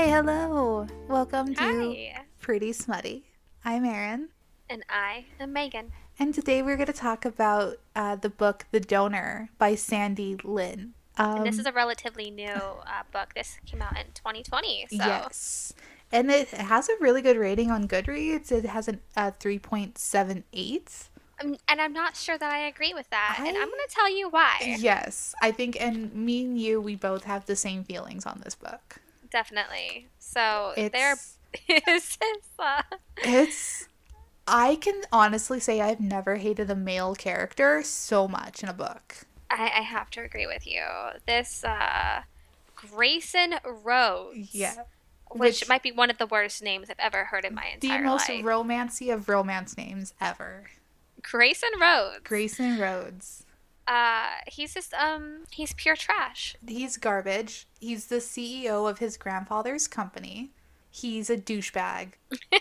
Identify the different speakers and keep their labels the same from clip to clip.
Speaker 1: Hi, hello. Welcome to
Speaker 2: Hi.
Speaker 1: Pretty Smutty. I'm Erin,
Speaker 2: And I am Megan.
Speaker 1: and today we're going to talk about uh, the book The Donor by Sandi Lynn. Um,
Speaker 2: And this is a relatively new uh, book. This came out in 2020. So
Speaker 1: Yes. And it has a really good rating on Goodreads. It has an, a 3.78.
Speaker 2: Um, and I'm not sure that I agree with that. And I'm going to tell you why.
Speaker 1: Yes, I think, and me and you, we both have the same feelings on this book.
Speaker 2: Definitely. So there
Speaker 1: It's,
Speaker 2: is this. Uh,
Speaker 1: it's, I can honestly say I've never hated a male character so much in a book.
Speaker 2: I, I have to agree with you. This uh, Grayson Rhodes.
Speaker 1: Yeah.
Speaker 2: Which,
Speaker 1: Which-
Speaker 2: might be one of the worst names I've ever heard in my entire life.
Speaker 1: The most
Speaker 2: life.
Speaker 1: romancy of romance names ever.
Speaker 2: Grayson Rhodes.
Speaker 1: Grayson Rhodes.
Speaker 2: Uh, he's just um, he's pure trash.
Speaker 1: He's garbage. He's the CEO of his grandfather's company. He's a douchebag.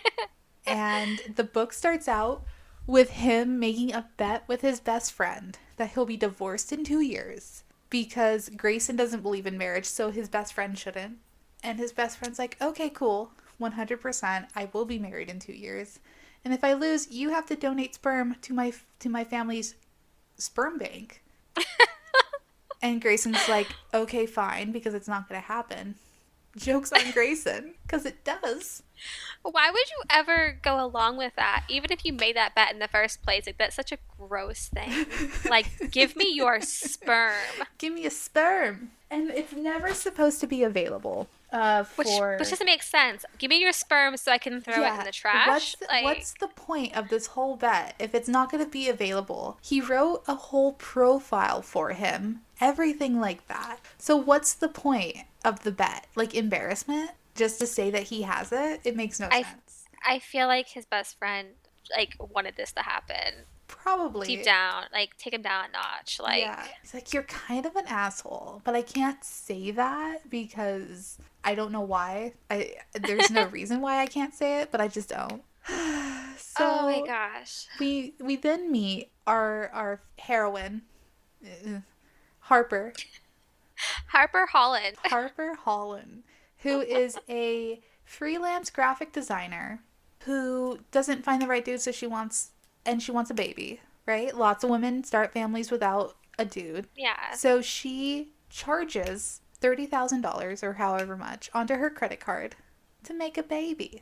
Speaker 1: and the book starts out with him making a bet with his best friend that he'll be divorced in two years because Grayson doesn't believe in marriage, so his best friend shouldn't. And his best friend's like, okay, cool, 100%, I will be married in two years. And if I lose, you have to donate sperm to my to my family's sperm bank. and Grayson's like, okay, fine, because it's not going to happen. Jokes on Grayson, because it does.
Speaker 2: Why would you ever go along with that? Even if you made that bet in the first place, like that's such a gross thing. Like, give me your sperm,
Speaker 1: Give me a sperm. And it's never supposed to be available uh,
Speaker 2: which
Speaker 1: for.
Speaker 2: which doesn't make sense. Give me your sperm so I can throw it in the trash.
Speaker 1: What's the,
Speaker 2: like,
Speaker 1: what's the point of this whole bet if it's not going to be available? He wrote a whole profile for him, everything like that. So what's the point of the bet? Like embarrassment? Just to say that he has it? It makes no
Speaker 2: I-
Speaker 1: sense.
Speaker 2: I feel like his best friend like wanted this to happen
Speaker 1: Probably.
Speaker 2: deep down, like take him down a notch. Like,
Speaker 1: yeah. It's like you're kind of an asshole, but I can't say that because I don't know why. I there's no reason why I can't say it, but I just don't. so
Speaker 2: oh my gosh,
Speaker 1: we we then meet our our heroine, uh, Harper
Speaker 2: Harper Holland.
Speaker 1: Harper Holland, who is a freelance graphic designer who doesn't find the right dude, so she wants and she wants a baby. Right? Lots of women start families without a dude.
Speaker 2: Yeah,
Speaker 1: So she charges $30,000 or however much onto her credit card to make a baby.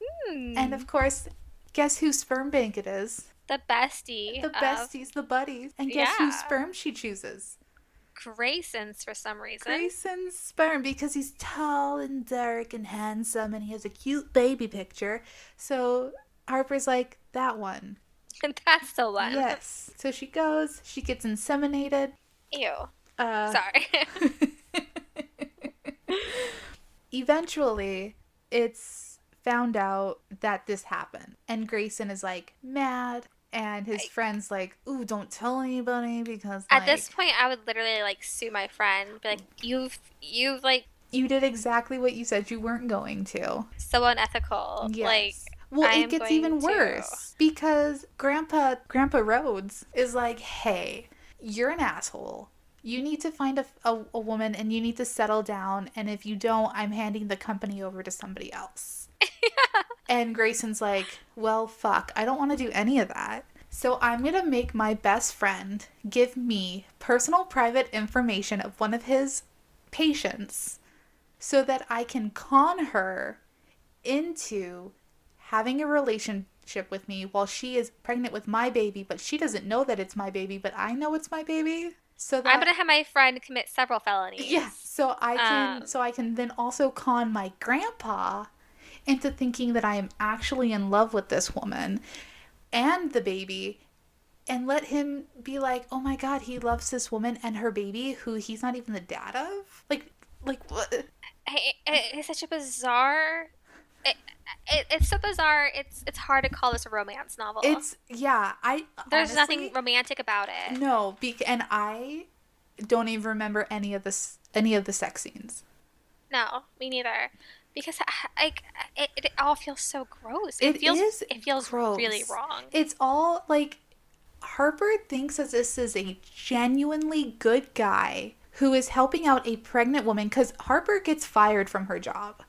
Speaker 2: Hmm.
Speaker 1: And of course, guess whose sperm bank it is?
Speaker 2: the bestie,
Speaker 1: The
Speaker 2: of
Speaker 1: besties, the buddies. And guess whose sperm she chooses?
Speaker 2: Grayson's for some reason.
Speaker 1: Grayson's sperm because he's tall and dark and handsome and he has a cute baby picture. So Harper's like, that one.
Speaker 2: That's the one.
Speaker 1: Yes. So she goes, she gets inseminated.
Speaker 2: Ew.
Speaker 1: Uh,
Speaker 2: Sorry.
Speaker 1: eventually it's found out that this happened and grayson is like mad and his friends like ooh don't tell anybody because
Speaker 2: At
Speaker 1: like,
Speaker 2: this point, I would literally like sue my friend. Be like, you've you've like
Speaker 1: you did exactly what you said you weren't going to
Speaker 2: so unethical.
Speaker 1: yes
Speaker 2: Like,
Speaker 1: well
Speaker 2: I
Speaker 1: it gets even
Speaker 2: to-
Speaker 1: worse because grandpa grandpa rhodes is like hey you're an asshole. You need to find a, a, a woman and you need to settle down. And if you don't i'm handing the company over to somebody else. And Grayson's like, well, fuck, I don't want to do any of that. So I'm going to make my best friend give me personal private information of one of his patients so that I can con her into having a relationship with me while she is pregnant with my baby, but she doesn't know that it's my baby, but I know it's my baby. So that
Speaker 2: I'm gonna have my friend commit several felonies.
Speaker 1: yeah, so I can
Speaker 2: Um,
Speaker 1: so I can then also con my grandpa into thinking that I am actually in love with this woman and the baby and let him be like, "Oh my god, he loves this woman and her baby who he's not even the dad of?" Like like what?
Speaker 2: It, it, it's such a bizarre. It, it, it's so bizarre. It's it's hard to call this a romance novel.
Speaker 1: It's yeah, I
Speaker 2: There's
Speaker 1: honestly-
Speaker 2: nothing romantic about it.
Speaker 1: No, be- and I don't even remember any of this any of the sex scenes.
Speaker 2: No, me neither. Because like it, it all feels so gross.
Speaker 1: It
Speaker 2: It, feels
Speaker 1: is
Speaker 2: it feels really wrong.
Speaker 1: It's all like Harper thinks that this is a genuinely good guy who is helping out a pregnant woman because Harper gets fired from her job.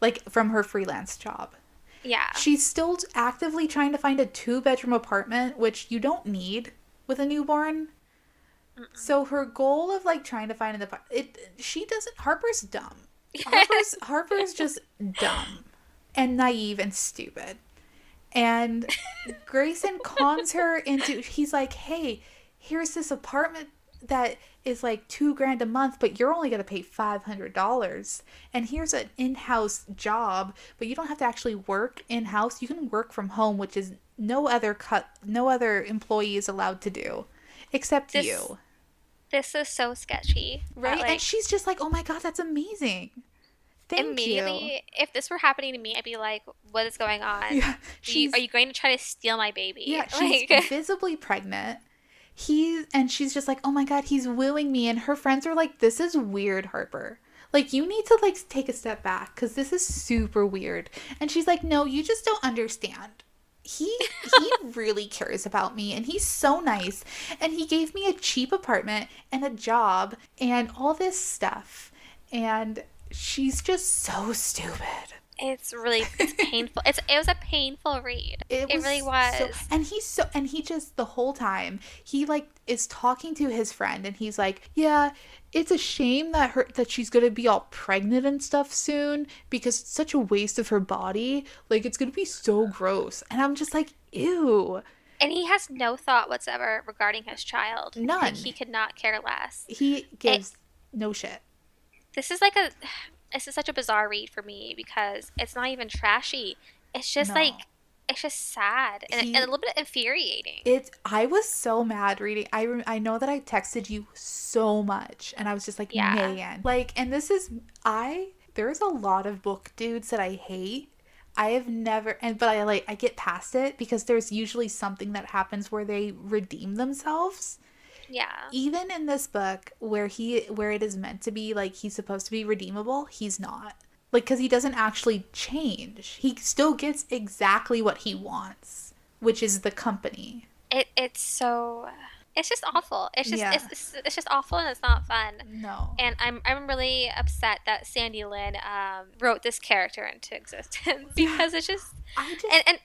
Speaker 1: Like from her freelance job.
Speaker 2: Yeah.
Speaker 1: She's still actively trying to find a two bedroom apartment, which you don't need with a newborn. So her goal of like trying to find an apartment, it she doesn't. Harper's dumb. Harper's Harper's just dumb and naive and stupid. And Grayson cons her into he's like, "Hey, here's this apartment that is like 2 grand a month, but you're only going to pay $500. And here's an in-house job, but you don't have to actually work in-house. You can work from home, which is no other cut no other employee is allowed to do except
Speaker 2: This-
Speaker 1: you."
Speaker 2: This is so sketchy.
Speaker 1: Right?
Speaker 2: like,
Speaker 1: and she's just like, "Oh my god, that's amazing." Thank
Speaker 2: immediately,
Speaker 1: you.
Speaker 2: if this were happening to me, I'd be like, "What is going on?
Speaker 1: Yeah,
Speaker 2: Are you, are you going to try to steal my baby?"
Speaker 1: yeah, she's
Speaker 2: Like,
Speaker 1: visibly pregnant. He and she's just like, "Oh my god, he's wooing me." And her friends are like, "This is weird, Harper. Like you need to like take a step back cuz this is super weird." And she's like, "No, you just don't understand." He he really cares about me and he's so nice and he gave me a cheap apartment and a job and all this stuff. And she's just so stupid.
Speaker 2: It's really it's painful. It's it was a painful read. It, really was.
Speaker 1: so- and he's so and he just the whole time he like is talking to his friend and he's like, "Yeah, it's a shame that her that she's going to be all pregnant and stuff soon because it's such a waste of her body. Like it's going to be so gross." And I'm just like, "Ew."
Speaker 2: and he has no thought whatsoever regarding his child.
Speaker 1: None.
Speaker 2: Like, he could not care less.
Speaker 1: He gives no shit.
Speaker 2: This is like a this is such a bizarre read for me because it's not even trashy. It's just
Speaker 1: No.
Speaker 2: like it's just sad and,
Speaker 1: He-
Speaker 2: and a little bit infuriating.
Speaker 1: It's I was so mad reading. I I know that I texted you so much and I was just like,
Speaker 2: Yeah.
Speaker 1: "Man." Like and this is I there's a lot of book dudes that I hate. I have never and but I like I get past it because there's usually something that happens where they redeem themselves.
Speaker 2: Yeah.
Speaker 1: Even in this book where he where it is meant to be like he's supposed to be redeemable, he's not. Like cuz he doesn't actually change. He still gets exactly what he wants, which is the company.
Speaker 2: It it's so it's just awful. It's just
Speaker 1: Yeah.
Speaker 2: it's, it's it's just awful and it's not fun.
Speaker 1: No.
Speaker 2: And I'm I'm really upset that Sandi Lynn um, wrote this character into existence because it's just
Speaker 1: I just
Speaker 2: and and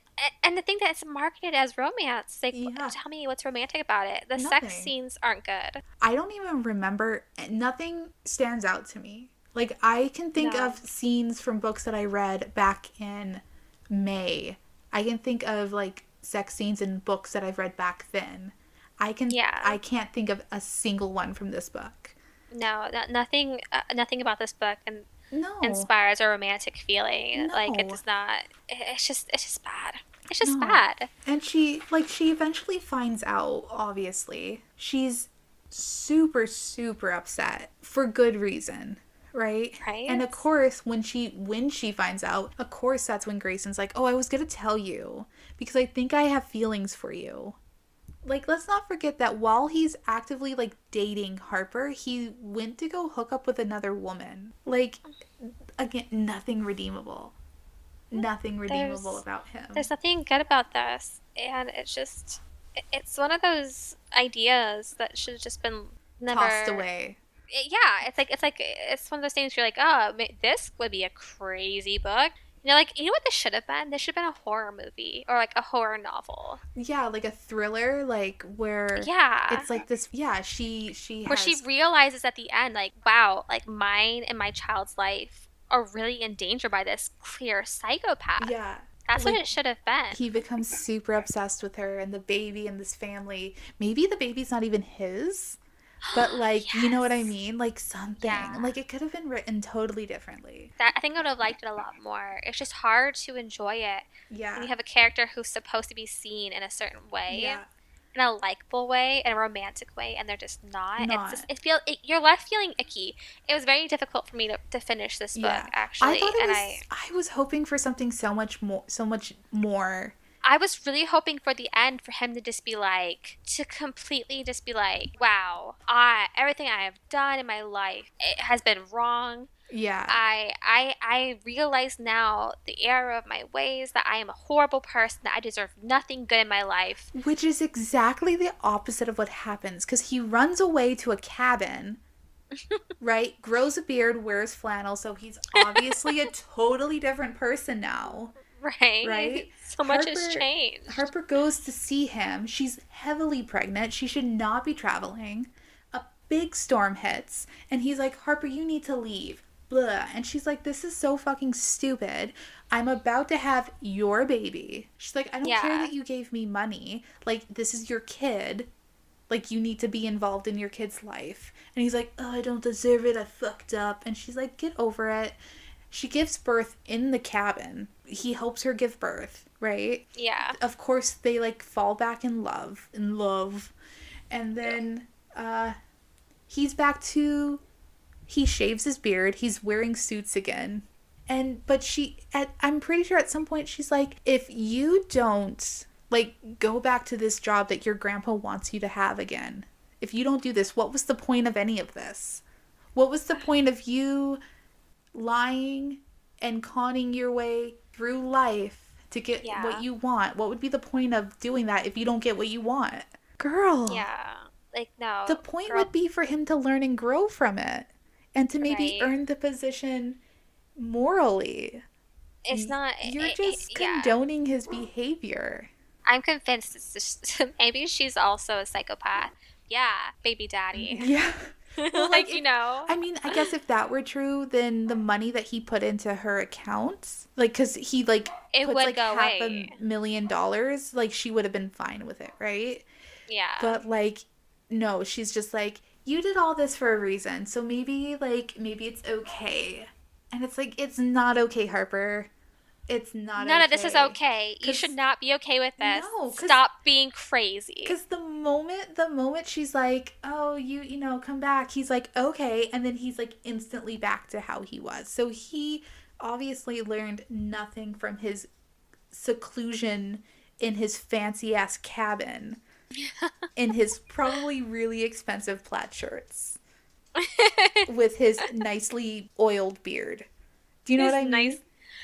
Speaker 2: and the thing that it's marketed as romance. Like,
Speaker 1: Yeah.
Speaker 2: tell me what's romantic about it. The
Speaker 1: Nothing.
Speaker 2: sex scenes aren't good.
Speaker 1: I don't even remember. Nothing stands out to me. Like I can think
Speaker 2: No.
Speaker 1: of scenes from books that I read back in May. I can think of like sex scenes in books that I've read back then. I can.
Speaker 2: Yeah.
Speaker 1: I can't think of a single one from this book.
Speaker 2: No, no nothing. Uh, nothing about this book and
Speaker 1: No.
Speaker 2: inspires a romantic feeling. Like it does not. it- It's just it's just bad. It's just
Speaker 1: No.
Speaker 2: bad.
Speaker 1: And she like she eventually finds out, obviously. She's super super upset for good reason, right?
Speaker 2: Right.
Speaker 1: And of course, when she when she finds out, of course that's when Grayson's like, "Oh, I was going to tell you because I think I have feelings for you." Like let's not forget that while he's actively like dating Harper, he went to go hook up with another woman. Like again, nothing redeemable. Hmm, nothing redeemable
Speaker 2: There's-
Speaker 1: about him.
Speaker 2: There's nothing good about this, and it's just it's one of those ideas that should have just been never
Speaker 1: tossed away.
Speaker 2: it- yeah, it's like it's like it's one of those things you're like, oh, this would be a crazy book. You know, like you know what this should have been? This should have been a horror movie or like a horror novel.
Speaker 1: Yeah, like a thriller, like where
Speaker 2: Yeah,
Speaker 1: it's like this. Yeah, she she
Speaker 2: where
Speaker 1: has,
Speaker 2: she realizes at the end, like, wow, like mine and my child's life are really in danger by this clear psychopath.
Speaker 1: yeah.
Speaker 2: That's what it should have been.
Speaker 1: He becomes super obsessed with her and the baby and this family. Maybe the baby's not even his, but like you know what I mean, like something.
Speaker 2: Yeah.
Speaker 1: Like it could have been written totally differently.
Speaker 2: that I think I would have liked it a lot more. It's just hard to enjoy it
Speaker 1: Yeah.
Speaker 2: when you have a character who's supposed to be seen in a certain way,
Speaker 1: yeah.
Speaker 2: in a likable way, in a romantic way, and they're just not.
Speaker 1: Not.
Speaker 2: It's just it feel it, you're left feeling icky. It was very difficult for me to, to finish this book
Speaker 1: Yeah.
Speaker 2: actually,
Speaker 1: I thought it
Speaker 2: and
Speaker 1: was.
Speaker 2: I
Speaker 1: I was hoping for something so much more. So much more.
Speaker 2: I was really hoping for the end for him to just be like to completely just be like, wow, I everything I have done in my life it has been wrong.
Speaker 1: Yeah.
Speaker 2: I I I realize now the error of my ways that I am a horrible person that I deserve nothing good in my life.
Speaker 1: Which is exactly the opposite of what happens because he runs away to a cabin right? Grows a beard, wears flannel, so he's obviously a totally different person now.
Speaker 2: Right.
Speaker 1: Right?
Speaker 2: So much has
Speaker 1: Harper-
Speaker 2: changed.
Speaker 1: Harper goes to see him. She's heavily pregnant. She should not be traveling. A big storm hits, and he's like, Harper, you need to leave. Blah. And she's like, This is so fucking stupid. I'm about to have your baby. She's like, I don't care that you gave me money. Like, this is your kid. Like, you need to be involved in your kid's life. And he's like, Oh, I don't deserve it. I fucked up. And she's like, Get over it. She gives birth in the cabin. He helps her give birth, right?
Speaker 2: Yeah.
Speaker 1: of course they like fall back in love in love and then uh he's back to he shaves his beard he's wearing suits again and but she at i'm pretty sure at some point she's like if you don't like go back to this job that your grandpa wants you to have again if you don't do this what was the point of any of this what was the point of you lying and conning your way through life to get
Speaker 2: Yeah.
Speaker 1: what you want? What would be the point of doing that if you don't get what you want? Girl.
Speaker 2: Yeah. Like no.
Speaker 1: The point
Speaker 2: girl-
Speaker 1: would be for him to learn and grow from it and to maybe
Speaker 2: Right.
Speaker 1: earn the position morally.
Speaker 2: It's not.
Speaker 1: You're
Speaker 2: it-
Speaker 1: just
Speaker 2: it- yeah.
Speaker 1: condoning his behavior.
Speaker 2: I'm convinced it's just, maybe she's also a psychopath. Yeah, baby daddy.
Speaker 1: Yeah.
Speaker 2: like,
Speaker 1: like,
Speaker 2: you know.
Speaker 1: I mean, I guess if that were true, then the money that he put into her accounts, like, because he like
Speaker 2: It
Speaker 1: puts
Speaker 2: would
Speaker 1: like
Speaker 2: go
Speaker 1: half
Speaker 2: away.
Speaker 1: a million dollars, like she would have been fine with it, right?
Speaker 2: yeah.
Speaker 1: But like, no, she's just like, you did all this for a reason, so maybe like maybe it's okay, and it's like it's not okay, Harper. It's not.
Speaker 2: None of this is okay. you should not be okay with this.
Speaker 1: No,
Speaker 2: Stop being crazy.
Speaker 1: Because the moment, the moment she's like, "Oh, you, you know, come back," he's like, "Okay," and then he's like instantly back to how he was. So he obviously learned nothing from his seclusion in his fancy ass cabin, in his probably really expensive plaid shirts, with his nicely oiled beard. Do you know
Speaker 2: His
Speaker 1: what I mean?
Speaker 2: nice-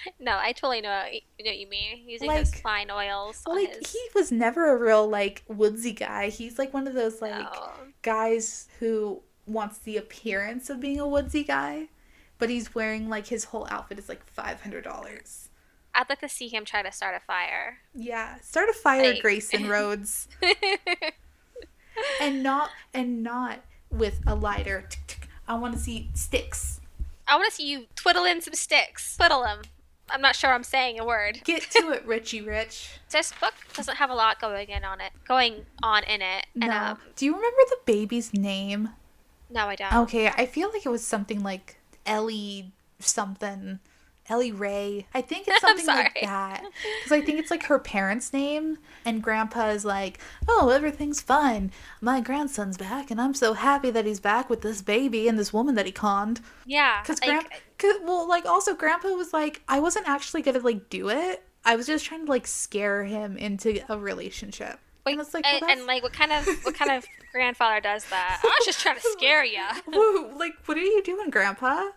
Speaker 2: No, I totally know what you, know what you mean. Using
Speaker 1: Like-
Speaker 2: fine oils on
Speaker 1: Like
Speaker 2: his.
Speaker 1: he was never a real like woodsy guy. He's like one of those like
Speaker 2: No.
Speaker 1: guys who wants the appearance of being a woodsy guy, but he's wearing like his whole outfit is like five hundred dollars.
Speaker 2: I'd like to see him try to start a fire.
Speaker 1: Yeah, start a fire,
Speaker 2: Like-
Speaker 1: Grayson Rhodes, and not and not with a lighter. I want to see sticks.
Speaker 2: I want to see you twiddling some sticks. Twiddle them. I'm not sure I'm saying a word.
Speaker 1: Get to it, Richie Rich.
Speaker 2: This book doesn't have a lot going in on it, going on in it. And
Speaker 1: No.
Speaker 2: um,
Speaker 1: Do you remember the baby's name?
Speaker 2: no, I don't.
Speaker 1: Okay, I feel like it was something like Ellie something. Ellie Ray. I think it's something like that. Because I think it's like her parents' name. And Grandpa is like, oh, everything's fine. My grandson's back, and I'm so happy that he's back with this baby and this woman that he conned.
Speaker 2: Yeah,
Speaker 1: Because
Speaker 2: like,
Speaker 1: Grandpa, well, like also Grandpa was like, I wasn't actually gonna like do it. I was just trying to like scare him into a relationship.
Speaker 2: wait,
Speaker 1: and it's like,
Speaker 2: uh,
Speaker 1: well,
Speaker 2: and, like what kind of what kind of grandfather does that? I was just trying to scare you.
Speaker 1: Like, what are you doing, Grandpa?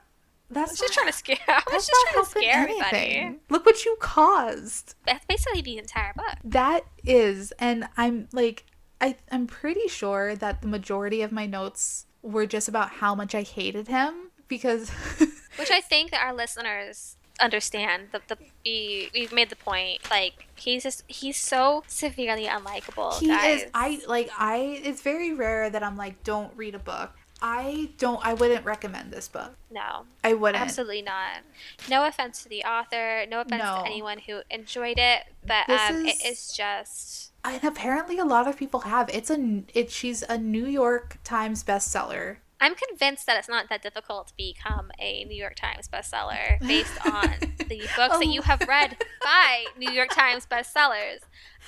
Speaker 1: That's
Speaker 2: just trying to scare. I was
Speaker 1: That's
Speaker 2: just trying to scare everybody.
Speaker 1: Look what you caused.
Speaker 2: That's basically the entire book.
Speaker 1: That is, and I'm like, I I'm pretty sure that the majority of my notes were just about how much I hated him because
Speaker 2: Which I think that our listeners understand. The the we we've made the point. Like he's just he's so severely unlikable.
Speaker 1: he
Speaker 2: guys.
Speaker 1: is. I like I. It's very rare that I'm like, don't read a book. I don't. I wouldn't recommend this book.
Speaker 2: no.
Speaker 1: I wouldn't.
Speaker 2: Absolutely not. No offense to the author. No offense
Speaker 1: No.
Speaker 2: to anyone who enjoyed it, but
Speaker 1: This
Speaker 2: um,
Speaker 1: is-
Speaker 2: it is just
Speaker 1: And apparently, a lot of people have. It's a. It. She's a New York Times bestseller.
Speaker 2: I'm convinced that it's not that difficult to become a New York Times bestseller based on the books that you have oh. read by New York Times bestsellers.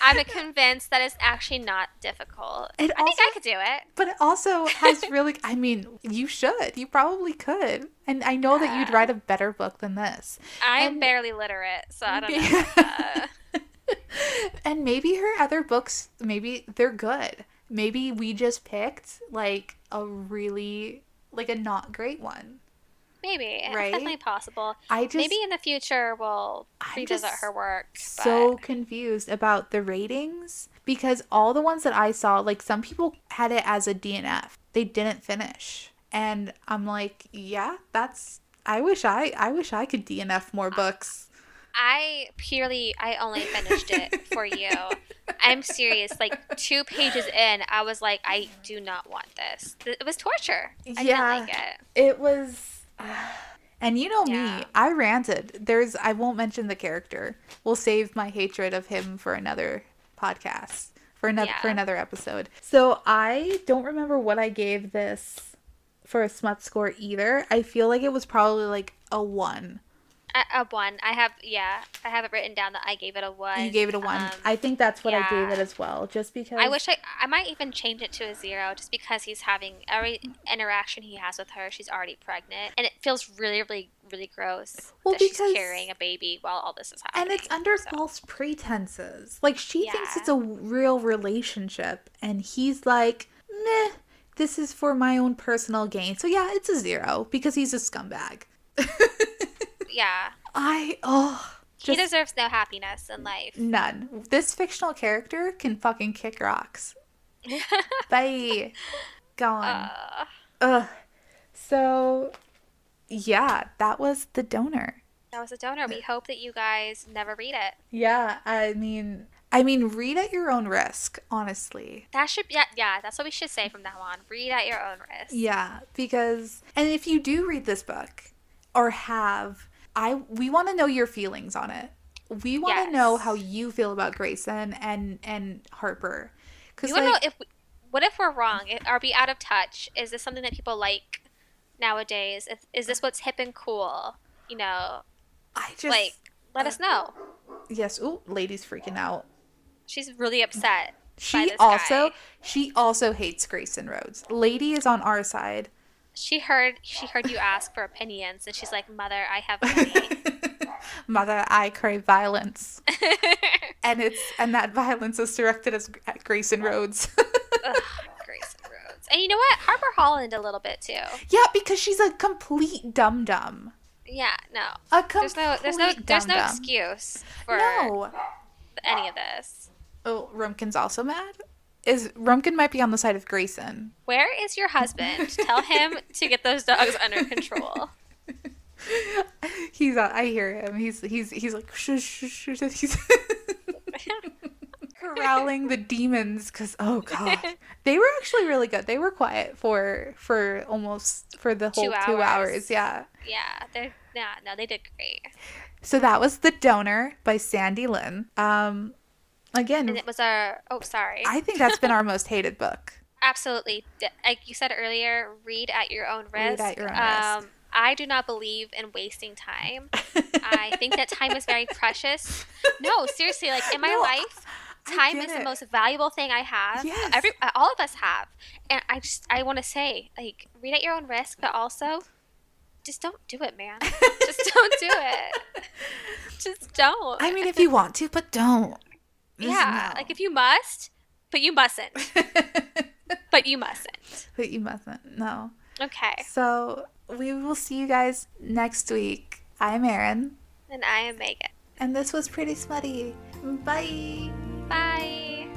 Speaker 2: I'm convinced that it's actually not difficult.
Speaker 1: It
Speaker 2: I think I could do it.
Speaker 1: But it also has really, I mean, you should. You probably could. And I know that you'd write a better book than this.
Speaker 2: I'm
Speaker 1: And-
Speaker 2: barely literate, so I don't know.
Speaker 1: and maybe her other books, maybe they're good. Maybe we just picked like a really, like a not great one.
Speaker 2: Maybe. It's definitely possible.
Speaker 1: I just
Speaker 2: Maybe in the future we'll revisit her work.
Speaker 1: so
Speaker 2: but
Speaker 1: confused about the ratings because all the ones that I saw, like some people had it as a DNF. They didn't finish. And I'm like, yeah, that's I wish I I wish I could DNF more books.
Speaker 2: I purely I only finished it for you. I'm serious. Like two pages in, I was like, I do not want this. It was torture. I
Speaker 1: yeah,
Speaker 2: didn't like it.
Speaker 1: It was and you know
Speaker 2: Yeah.
Speaker 1: me, I ranted. There's I won't mention the character. We'll save my hatred of him for another podcast. For another for another episode. So I don't remember what I gave this for a smut score either. I feel like it was probably like a one.
Speaker 2: A, a one. I have yeah. I have it written down that I gave it a one.
Speaker 1: You gave it a one.
Speaker 2: Um,
Speaker 1: I think that's what I gave it as well. Just because
Speaker 2: I wish I I might even change it to a zero just because he's having every interaction he has with her, she's already pregnant, and it feels really, really, really gross
Speaker 1: Well,
Speaker 2: that she's carrying a baby while all this is happening.
Speaker 1: and it's under
Speaker 2: so.
Speaker 1: false pretenses. Like she thinks it's a real relationship, and he's like, "Meh, this is for my own personal gain." So yeah, it's a zero because he's a scumbag.
Speaker 2: Yeah,
Speaker 1: I oh,
Speaker 2: he deserves no happiness in life.
Speaker 1: none. This fictional character can fucking kick rocks. Bye. Gone.
Speaker 2: Uh,
Speaker 1: Ugh. So, yeah, that was the donor.
Speaker 2: that was a donor. We hope that you guys never read it.
Speaker 1: Yeah, I mean, I mean, read at your own risk, honestly.
Speaker 2: That should yeah yeah. That's what we should say from now on. Read at your own risk.
Speaker 1: Yeah, because and if you do read this book or have, I we want to know your feelings on it. We want to
Speaker 2: Yes.
Speaker 1: know how you feel about Grayson and and Harper. Cuz
Speaker 2: We want to
Speaker 1: like
Speaker 2: know if we, what if we're wrong? Are we out of touch? Is this something that people like nowadays? If, is this what's hip and cool? You know,
Speaker 1: I just
Speaker 2: like let us know.
Speaker 1: yes, ooh, lady's freaking out.
Speaker 2: She's really upset. by
Speaker 1: She also
Speaker 2: guy.
Speaker 1: she also hates Grayson Rhodes. Lady is on our side.
Speaker 2: She heard she heard you ask for opinions, and she's like, "Mother, I have money."
Speaker 1: Mother, I crave violence. and it's and that violence is directed as, at Grayson Rhodes.
Speaker 2: Ugh, Grayson Rhodes, and you know what? Harper Holland a little bit too.
Speaker 1: yeah, because she's a complete dum dum.
Speaker 2: Yeah, no.
Speaker 1: A complete
Speaker 2: There's no there's no there's no excuse for
Speaker 1: No.
Speaker 2: any of this.
Speaker 1: Oh, Rumpkin's also mad. Is Rumpkin might be on the side of Grayson?
Speaker 2: Where is your husband? Tell him to get those dogs under control.
Speaker 1: He's. Uh, I hear him. He's. He's. He's like. Shush, shush, shush. He's corralling the demons because oh god, they were actually really good. They were quiet for for almost for the whole
Speaker 2: Two
Speaker 1: two hours.
Speaker 2: hours.
Speaker 1: Yeah.
Speaker 2: Yeah, they're yeah, no, they did great.
Speaker 1: So that was The Donor by Sandi Lynn. Um, again,
Speaker 2: And it was our oh sorry.
Speaker 1: I think that's been our most hated book.
Speaker 2: Absolutely. Like you said earlier, read at your own risk.
Speaker 1: Read at your own
Speaker 2: um,
Speaker 1: risk.
Speaker 2: I do not believe in wasting time. I think that time is very precious. No, seriously, like in my
Speaker 1: No,
Speaker 2: life, time is the most valuable thing I have.
Speaker 1: Yes.
Speaker 2: Every uh, all of us have. And I just I want to say, like read at your own risk, but also just don't do it, man. just don't do it. Just don't.
Speaker 1: I mean, if you want to, but don't.
Speaker 2: Yeah,
Speaker 1: no.
Speaker 2: like if you must, but you mustn't. but you mustn't.
Speaker 1: but you mustn't. No.
Speaker 2: Okay.
Speaker 1: So we will see you guys next week. I'm Erin,
Speaker 2: And I am Megan.
Speaker 1: and this was pretty smutty. Bye.
Speaker 2: Bye.